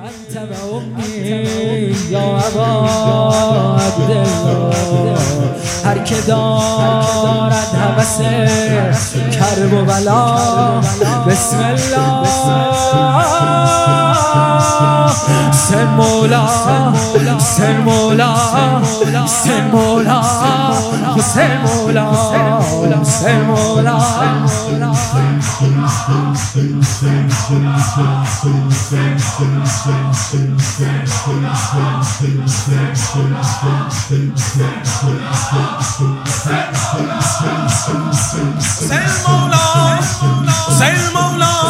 انت و امی یا ابا عبدالله هر که دارد حوث کرب و بلا بسم الله. c'est le mot là, c'est le mot là, c'est le mot là, c'est le mot là, c'est le mot là. C'est le mot là, c'est le mot là, c'est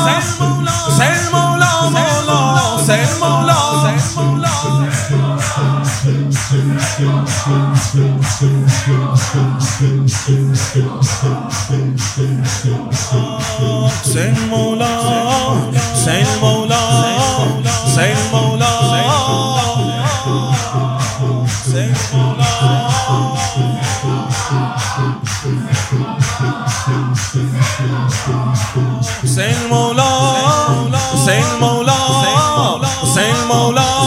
le mot là. Sel Mola, Sel Mola, Sel Mola, Sel Mola, Sel Mola, Sel Mola.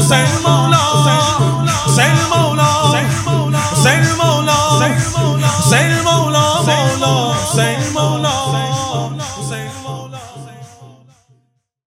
same old